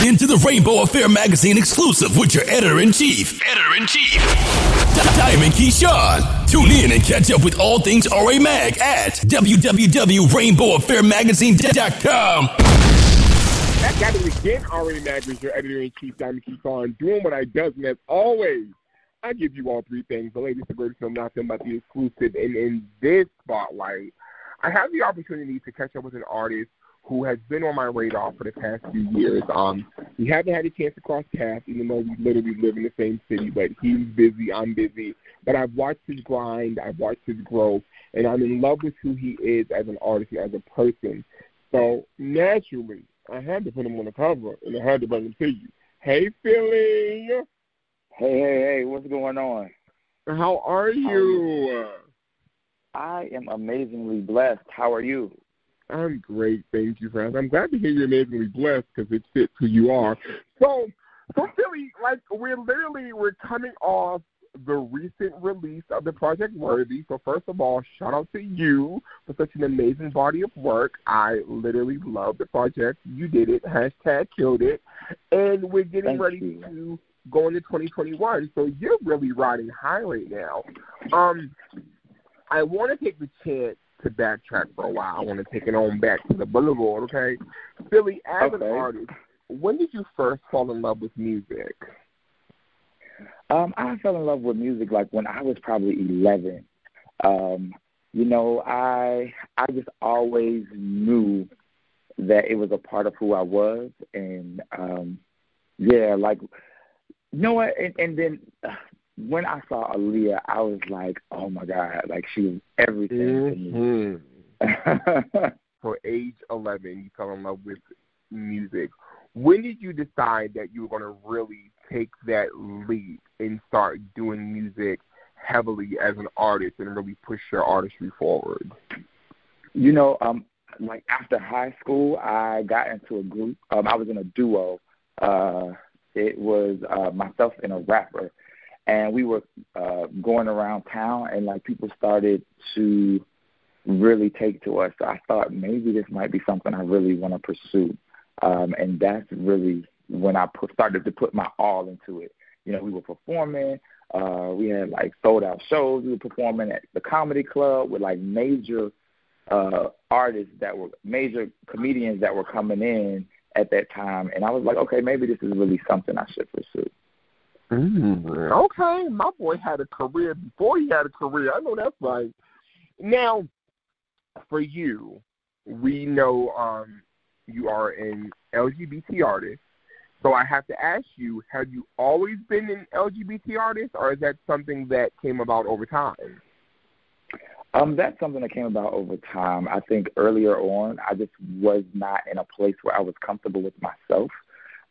tuned in to the Rainbow Affair Magazine exclusive with your editor in chief. Editor in chief. Diamond Keyshawn. Tune in and catch up with all things RA Mag at www.rainbowaffairmagazine.com. Back at it again, RA Mag is your editor in chief, Diamond Keyshawn, doing what I does, and as always, I give you all three things. The latest, the greatest film, not them, but the exclusive. And in this spotlight, I have the opportunity to catch up with an artist who has been on my radar for the past few years. Um, we haven't had a chance to cross paths, even though we literally live in the same city. But he's busy, I'm busy. But I've watched his grind, I've watched his growth, and I'm in love with who he is as an artist, as a person. So naturally, I had to put him on the cover, and I had to bring him to you. Hey, Phylle. Hey, hey, hey, what's going on? How are you? I am amazingly blessed. How are you? I'm great, thank you, friends. I'm glad to hear you're amazingly blessed because it fits who you are. So, so Phylle, like we're literally we're coming off the recent release of the Project Worthy. So first of all, shout out to you for such an amazing body of work. I literally love the project. You did it. Hashtag killed it. And we're getting Thank ready you. to go into 2021. So you're really riding high right now. Um, I want to take the chance to backtrack for a while. I want to take it on back to the boulevard, okay? Phylle, as an Okay. artist, when did you first fall in love with music? Um, I fell in love with music like when I was probably eleven. Um, you know, I I just always knew that it was a part of who I was, and um, yeah, like you know what? And, and then uh, when I saw Aaliyah, I was like, oh my god, like she was everything to me. Mm-hmm. For age 11, you fell in love with music. When did you decide that you were going to really take that leap and start doing music heavily as an artist and really push your artistry forward? You know, um, like after high school, I got into a group. Um, I was in a duo. Uh, it was uh, myself and a rapper, and we were uh, going around town, and like people started to really take to us. So I thought maybe this might be something I really want to pursue, um, and that's really when I put, started to put my all into it. You know, we were performing. Uh, we had like sold out shows. We were performing at the comedy club with like major uh, artists that were major comedians that were coming in at that time, and I was like, okay, maybe this is really something I should pursue. Mm, okay, my boy had a career before he had a career. I know that's right. Now, for you, we know um, you are an LGBT artist. So I have to ask you, have you always been an LGBT artist, or is that something that came about over time? Um, that's something that came about over time. I think earlier on, I just was not in a place where I was comfortable with myself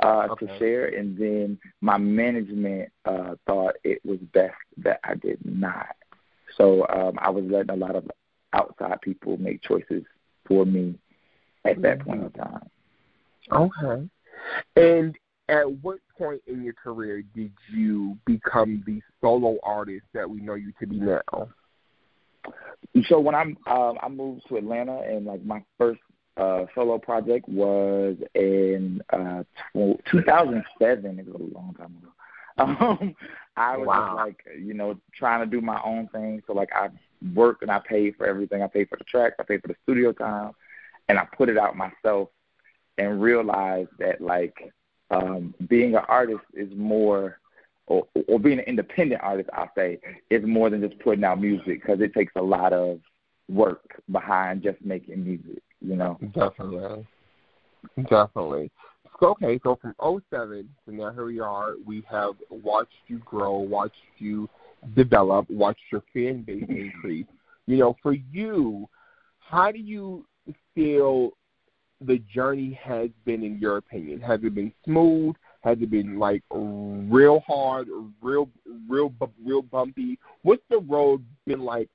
uh, Okay. to share, and then my management uh, thought it was best that I did not. So um, I was letting a lot of outside people make choices for me at that point in time. Okay. And at what point in your career did you become the solo artist that we know you to be now? So when I'm um, I moved to Atlanta, and like my first uh, solo project was in uh, tw- 2007. It was a long time ago. Um, I was Wow. just like you know trying to do my own thing. So like I worked and I paid for everything. I paid for the tracks. I paid for the studio time, and I put it out myself, and realized that like um, being an artist is more or, or being an independent artist, I'll say, is more than just putting out music because it takes a lot of work behind just making music, you know. Definitely. Definitely. So, okay, so from 07 to now here we are, we have watched you grow, watched you develop, watched your fan base increase. You know, for you, how do you feel the journey has been in your opinion? Has it been smooth? Has it been like real hard, real, real, real bumpy? What's the road been like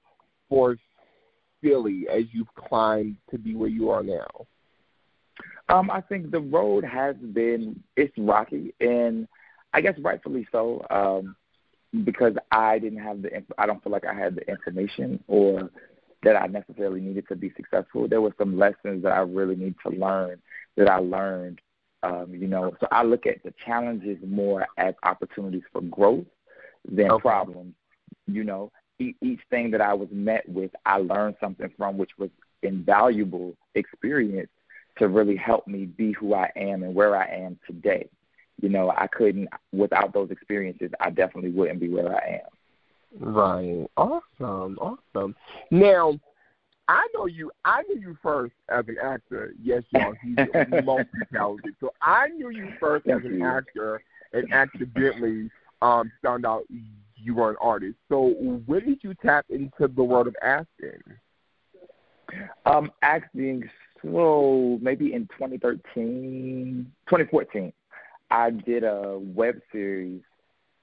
for Phylle as you've climbed to be where you are now? Um, I think the road has been it's rocky, and I guess rightfully so, um, because I didn't have the I don't feel like I had the information or that I necessarily needed to be successful. There were some lessons that I really need to learn that I learned Um, you know, so I look at the challenges more as opportunities for growth than okay. problems. You know, each thing that I was met with, I learned something from, which was invaluable experience to really help me be who I am and where I am today. You know, I couldn't without those experiences. I definitely wouldn't be where I am. Right. Awesome. Awesome. Now, I know you. I knew you first as an actor. Yes, y'all. He's multi-talented. So I knew you first as an actor, and accidentally um, found out you were an artist. So when did you tap into the world of acting? Um, acting. So maybe in 2013, 2014, I did a web series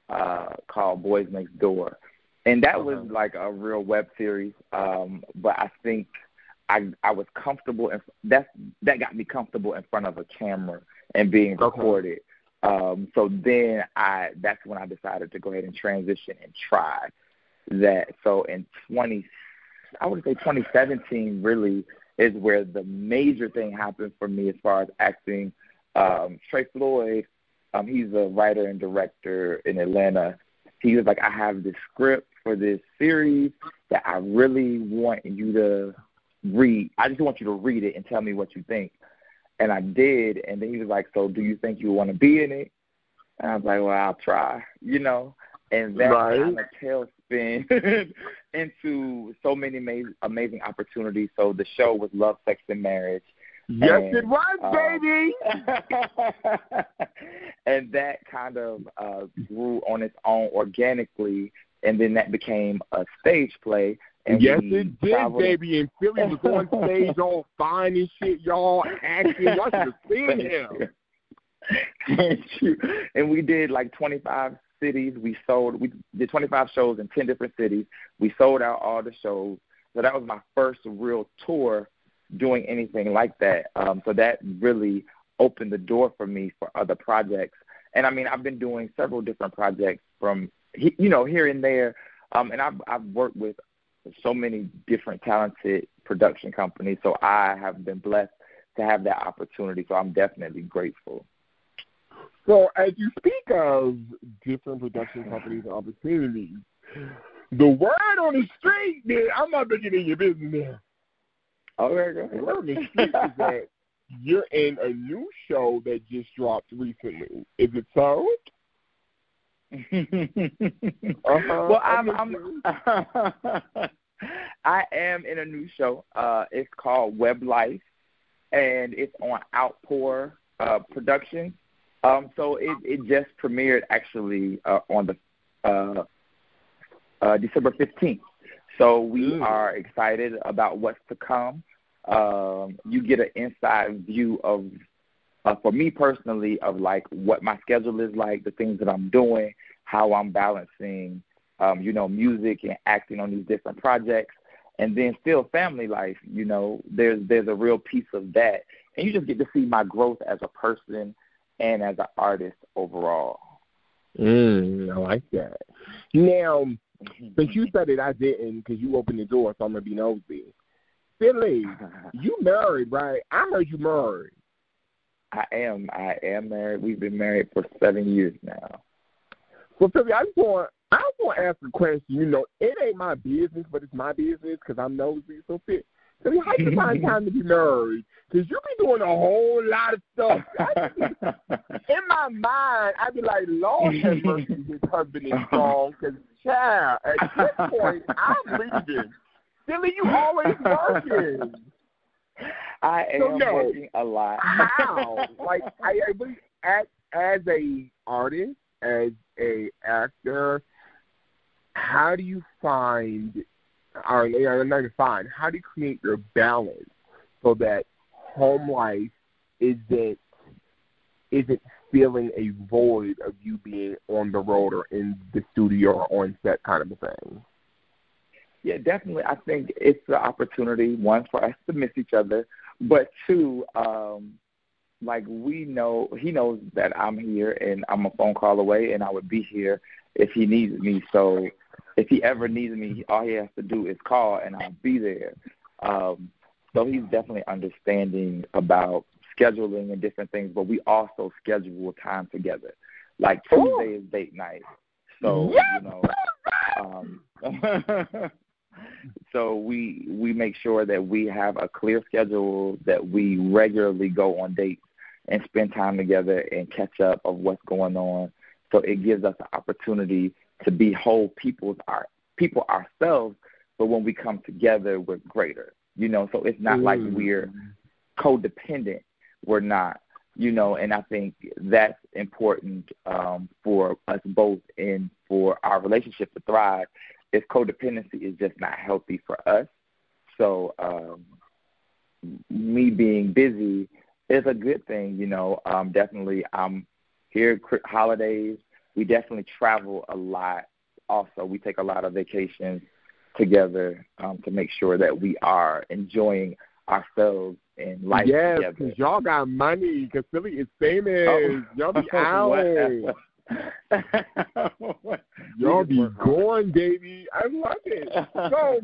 uh, called Boys Next Door and that was uh-huh. like a real web series. Um, but I think I I was comfortable, and that that got me comfortable in front of a camera and being recorded. Okay. Um, so then I that's when I decided to go ahead and transition and try that. So in twenty, I would say 2017 really is where the major thing happened for me as far as acting. Um, Trey Floyd, um, he's a writer and director in Atlanta. He was like, I have this script for this series that I really want you to read. I just want you to read it and tell me what you think. And I did, and then he was like, "So, do you think you want to be in it?" And I was like, "Well, I'll try," you know. And that right. kind of tailspin into so many amazing, amazing opportunities. So the show was Love, Sex, and Marriage. Yes, and, it was, um, baby. and that kind of uh, grew on its own organically and then that became a stage play. And yes, it did, traveled. baby. And Phylle was on stage all fine and shit, y'all acting. Y'all should have seen him. and we did like 25 cities. We sold. We did 25 shows in 10 different cities. We sold out all the shows. So that was my first real tour doing anything like that. Um, so that really opened the door for me for other projects. And I mean, I've been doing several different projects from you know, here and there. Um, and I've I've worked with so many different talented production companies, so I have been blessed to have that opportunity. So I'm definitely grateful. So as you speak of different production companies and opportunities, the word on the street, man, I'm not in your business now. Oh, okay, go ahead. The word on the street is that you're in a new show that just dropped recently. Is it so? Uh-huh. Well, I'm, I'm I am in a new show. Uh, it's called Web Life, and it's on Outpour uh, Production. Um, so it, it just premiered actually uh, on the uh, uh, December 15th. So we Ooh. are excited about what's to come. Um, you get an inside view of uh, for me personally of like what my schedule is like, the things that I'm doing, how I'm balancing, um, you know, music and acting on these different projects, and then still family life. You know, there's there's a real piece of that, and you just get to see my growth as a person and as an artist overall. Mm, I like that. Now, since you said it, I didn't because you opened the door, so I'm gonna be nosy. Phylle, you married, right? I heard you married. I am. I am married. We've been married for seven years now. Well, Phylle, I just want I just want to ask a question. You know, it ain't my business, but it's my business because I'm nosy. So, Phylle, Phylle, how you find time to be married? Because you be doing a whole lot of stuff. Be, in my mind, I'd be like, Lord have mercy, his husband is strong. Because, child, at this point, I'm leaving. Phylle, you always working. I am so, working a lot. how? Like I, I believe as as a artist, as a actor, how do you find or not even find, how do you create your balance so that home life isn't isn't feeling a void of you being on the road or in the studio or on set kind of a thing? Yeah, definitely. I think it's the opportunity, one, for us to miss each other, but two, um, like we know, he knows that I'm here and I'm a phone call away, and I would be here if he needs me. So if he ever needs me, all he has to do is call, and I'll be there. Um, so he's definitely understanding about scheduling and different things, but we also schedule time together. Like Tuesday is date night, so you know. Um, so we we make sure that we have a clear schedule that we regularly go on dates and spend time together and catch up of what's going on. So it gives us the opportunity to be whole people our people ourselves, but when we come together we're greater. You know, so it's not mm. like we're codependent. We're not, you know, and I think that's important um, for us both and for our relationship to thrive. If codependency is just not healthy for us, so um, me being busy is a good thing. You know, um, definitely I'm here holidays. We definitely travel a lot. Also, we take a lot of vacations together um, to make sure that we are enjoying ourselves and life yes, together. Yes, y'all got money. Cause Phylle is famous. Oh. Y'all be out. y'all be going, baby. I love it. So,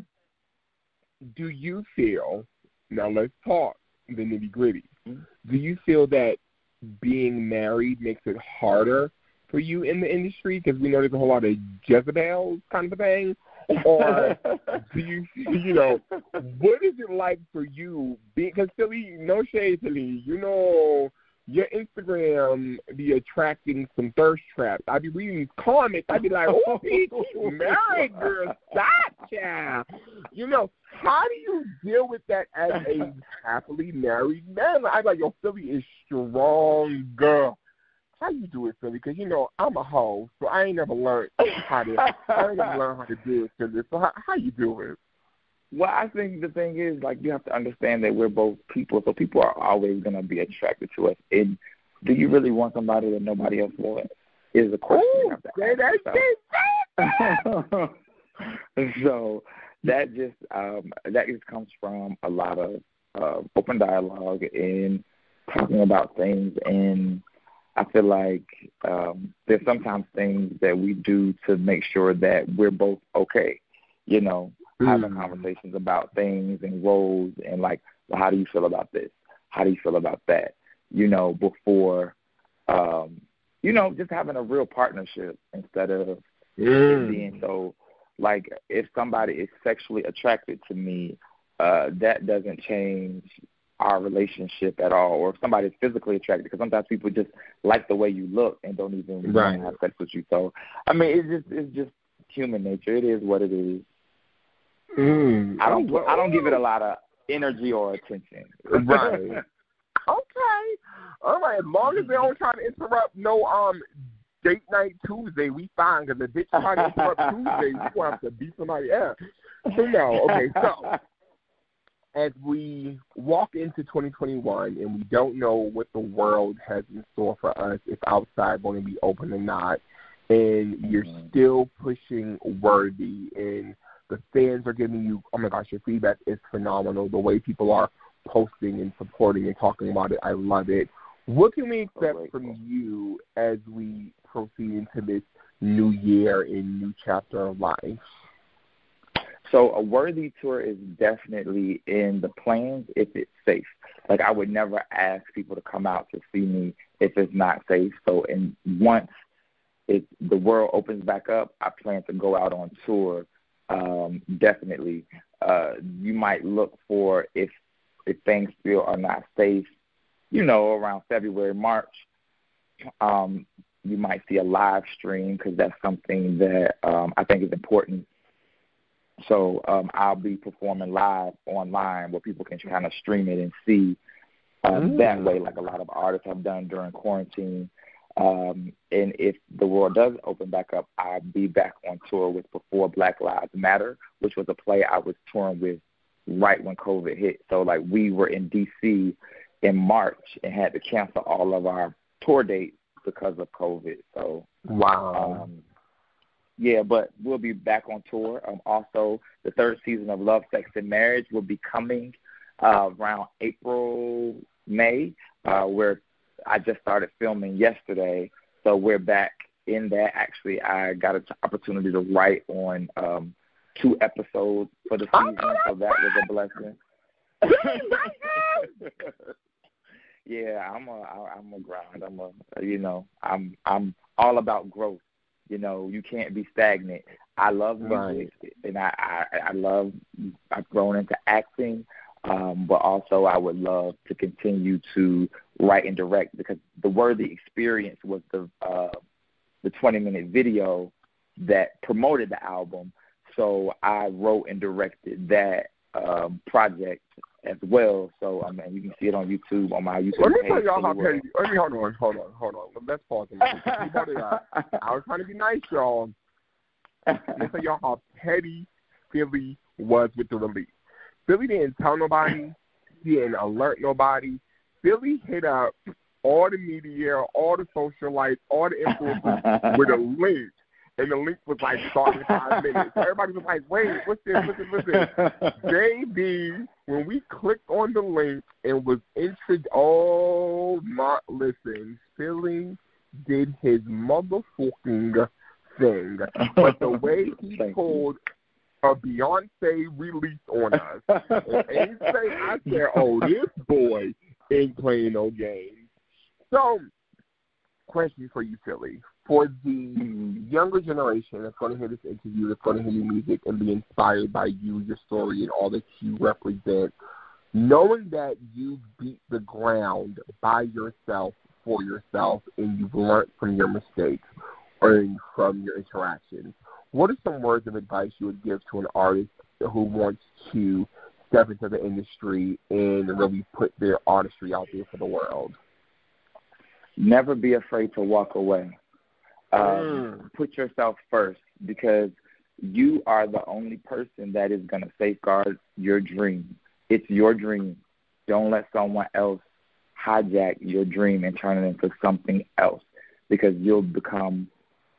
do you feel? Now let's talk the nitty gritty. Do you feel that being married makes it harder for you in the industry? Because we know there's a whole lot of Jezebels kind of thing or do you you know what is it like for you because Phylle no shade Phylle you know your Instagram be attracting some thirst traps. I'd be reading comments. I be like, "Oh, married, girl. Stop, child." You know, how do you deal with that as a happily married man? I like, "Yo, Phylle is strong, girl." how you do it, Phylle? Because you know I'm a hoe, so I ain't never learned how to. I ain't never learned how to do it, Phylle. So how, how you do it? Well, I think the thing is, like, you have to understand that we're both people, so people are always going to be attracted to us. And do you really want somebody that nobody else wants? Is the question Ooh, you have to ask. so that just um, that just comes from a lot of uh, open dialogue and talking about things and I feel like um, there's sometimes things that we do to make sure that we're both okay. You know, mm. having conversations about things and roles and like, well, how do you feel about this? How do you feel about that? You know, before, um, you know, just having a real partnership instead of mm. being so. Like, if somebody is sexually attracted to me, uh, that doesn't change our relationship at all, or if somebody's physically attracted, because sometimes people just like the way you look and don't even right. have sex with you. So, I mean, it's just it's just human nature. It is what it is. Mm. I don't I don't give it a lot of energy or attention. Right. okay. All right. As long as they don't try to interrupt no um date night Tuesday, we fine. Because if bitch try to interrupt Tuesday, we gonna have to beat somebody else. So no. Okay. So as we walk into 2021 and we don't know what the world has in store for us, if outside going to be open or not, and you're mm-hmm. still pushing worthy, and the fans are giving you, oh my gosh, your feedback is phenomenal. The way people are posting and supporting and talking about it, I love it. What can we expect oh, from you as we proceed into this new year and new chapter of life? So a worthy tour is definitely in the plans if it's safe. Like I would never ask people to come out to see me if it's not safe. So and once it the world opens back up, I plan to go out on tour. Um, definitely. Uh, you might look for if if things still are not safe, you know, around February, March. Um, you might see a live stream because that's something that um, I think is important so um, I'll be performing live online where people can kind of stream it and see mm. that way, like a lot of artists have done during quarantine. Um, and if the world does open back up, I'll be back on tour with Before Black Lives Matter, which was a play I was touring with right when COVID hit. So like we were in DC in March and had to cancel all of our tour dates because of COVID. So wow. Um, yeah, but we'll be back on tour. Um, also, the third season of Love, Sex, and Marriage will be coming uh, around April, May, uh, where I just started filming yesterday. So we're back in that. Actually, I got an opportunity to write on um, two episodes for the season, so that was a blessing. Yeah, I'm a I'm a grind. I'm a you know I'm I'm all about growth. You know, you can't be stagnant. I love music, right. and I, I I love. I've grown into acting, um, but also I would love to continue to write and direct because the Worthy Experience was the uh, the 20 minute video that promoted the album. So I wrote and directed that um, project as well. So I mean, you can see it on YouTube on my YouTube. Let me tell y'all how petty. Let me hold on, hold on, hold on. Let's pause. I was trying to be nice, y'all. Let me tell y'all how petty Phylle was with the release. Phylle didn't tell nobody. He didn't alert nobody. Phylle hit up all the media, all the socialites, all the influencers with a link and the link was like starting five minutes. Everybody was like, "Wait, what's this? What's this? What's this?" JB, when we clicked on the link and was introduced, oh my, listen, Phylle did his motherfucking thing, but the way he pulled a Beyonce release on us, and ain't say I said, "Oh, this boy ain't playing no games." So, question for you, Phylle for the younger generation that's going to hear this interview, that's going to hear your music and be inspired by you, your story, and all that you represent, knowing that you beat the ground by yourself for yourself and you've learned from your mistakes or from your interactions, what are some words of advice you would give to an artist who wants to step into the industry and really put their artistry out there for the world? Never be afraid to walk away um, mm. Put yourself first because you are the only person that is going to safeguard your dream. It's your dream. Don't let someone else hijack your dream and turn it into something else because you'll become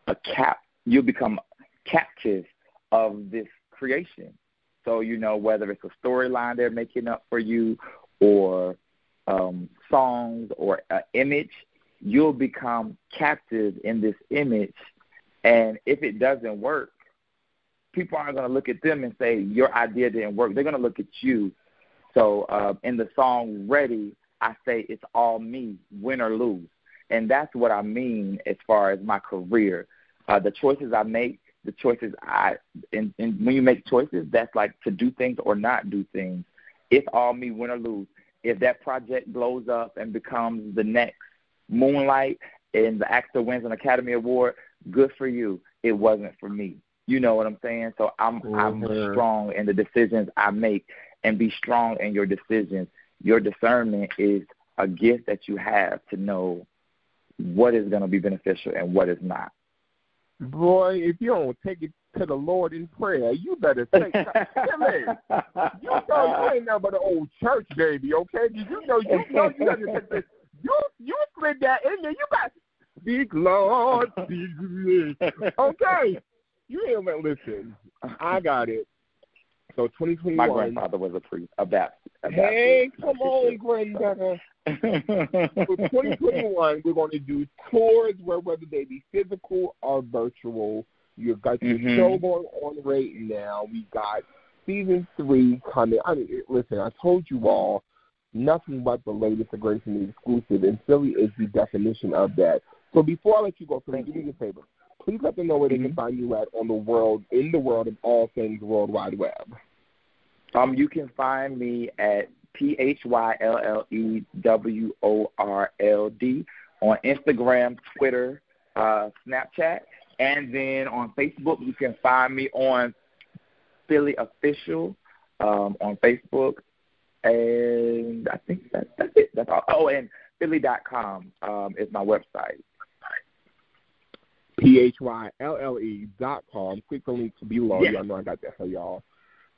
a cap. You'll become captive of this creation. So you know whether it's a storyline they're making up for you, or um, songs, or an image you'll become captive in this image. And if it doesn't work, people aren't going to look at them and say, Your idea didn't work. They're going to look at you. So uh, in the song Ready, I say, It's all me, win or lose. And that's what I mean as far as my career. Uh, the choices I make, the choices I, and, and when you make choices, that's like to do things or not do things. It's all me, win or lose. If that project blows up and becomes the next Moonlight and the actor wins an Academy Award, good for you. It wasn't for me. You know what I'm saying? So I'm mm-hmm. I'm strong in the decisions I make and be strong in your decisions. Your discernment is a gift that you have to know what is going to be beneficial and what is not. Boy, if you don't take it to the Lord in prayer, you better take it. you know you ain't nothing but an old church baby, okay? Did You know you know you got to take this you you slid that in there. You got big Lord, speak to me. Okay, you ain't let listen. I got it. So 2021. My grandfather was a priest, a Baptist. A Baptist. Hey, come on, granddaughter. so 2021, we're going to do tours where whether they be physical or virtual. You've got your mm-hmm. show going on right now. We got season three coming. I mean, listen, I told you all nothing but the latest and greatest and the exclusive, and Phylle is the definition of that. So before I let you go, Phylle, do me a favor. Please let them know where they can mm-hmm. find you at on the world, in the world of all things World Wide Web. Um, you can find me at P H Y L L E W O R L D on Instagram, Twitter, uh, Snapchat, and then on Facebook you can find me on Phylle Official um, on Facebook and I think that, that's it. That's all. Oh, and Phylle.com um, is my website. P H Y L L E dot com. Click the link below. Yes. Y'all know I got that for y'all.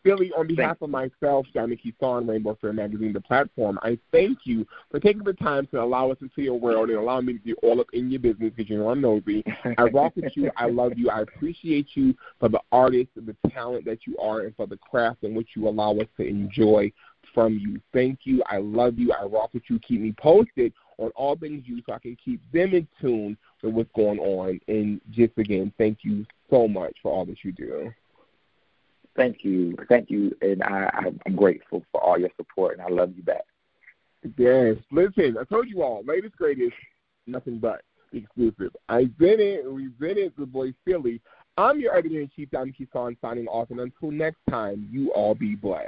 Phylle, on behalf of myself, Diamond Keyshawn, Rainbow Fair Magazine, the platform, I thank you for taking the time to allow us into your world and allow me to be all up in your business because you know I'm nosy. I rock with you. I love you. I appreciate you for the artist, and the talent that you are, and for the craft in which you allow us to enjoy from you. Thank you. I love you. I rock with you. Keep me posted on all things you so I can keep them in tune with what's going on. And just again, thank you so much for all that you do. Thank you. Thank you. And I, I'm grateful for all your support, and I love you back. Yes. Listen, I told you all, latest greatest, nothing but exclusive. I've been it, we've been it, the boy Phylle. I'm your editor in chief, Diamond Keyshawn, signing off, and until next time, you all be blessed.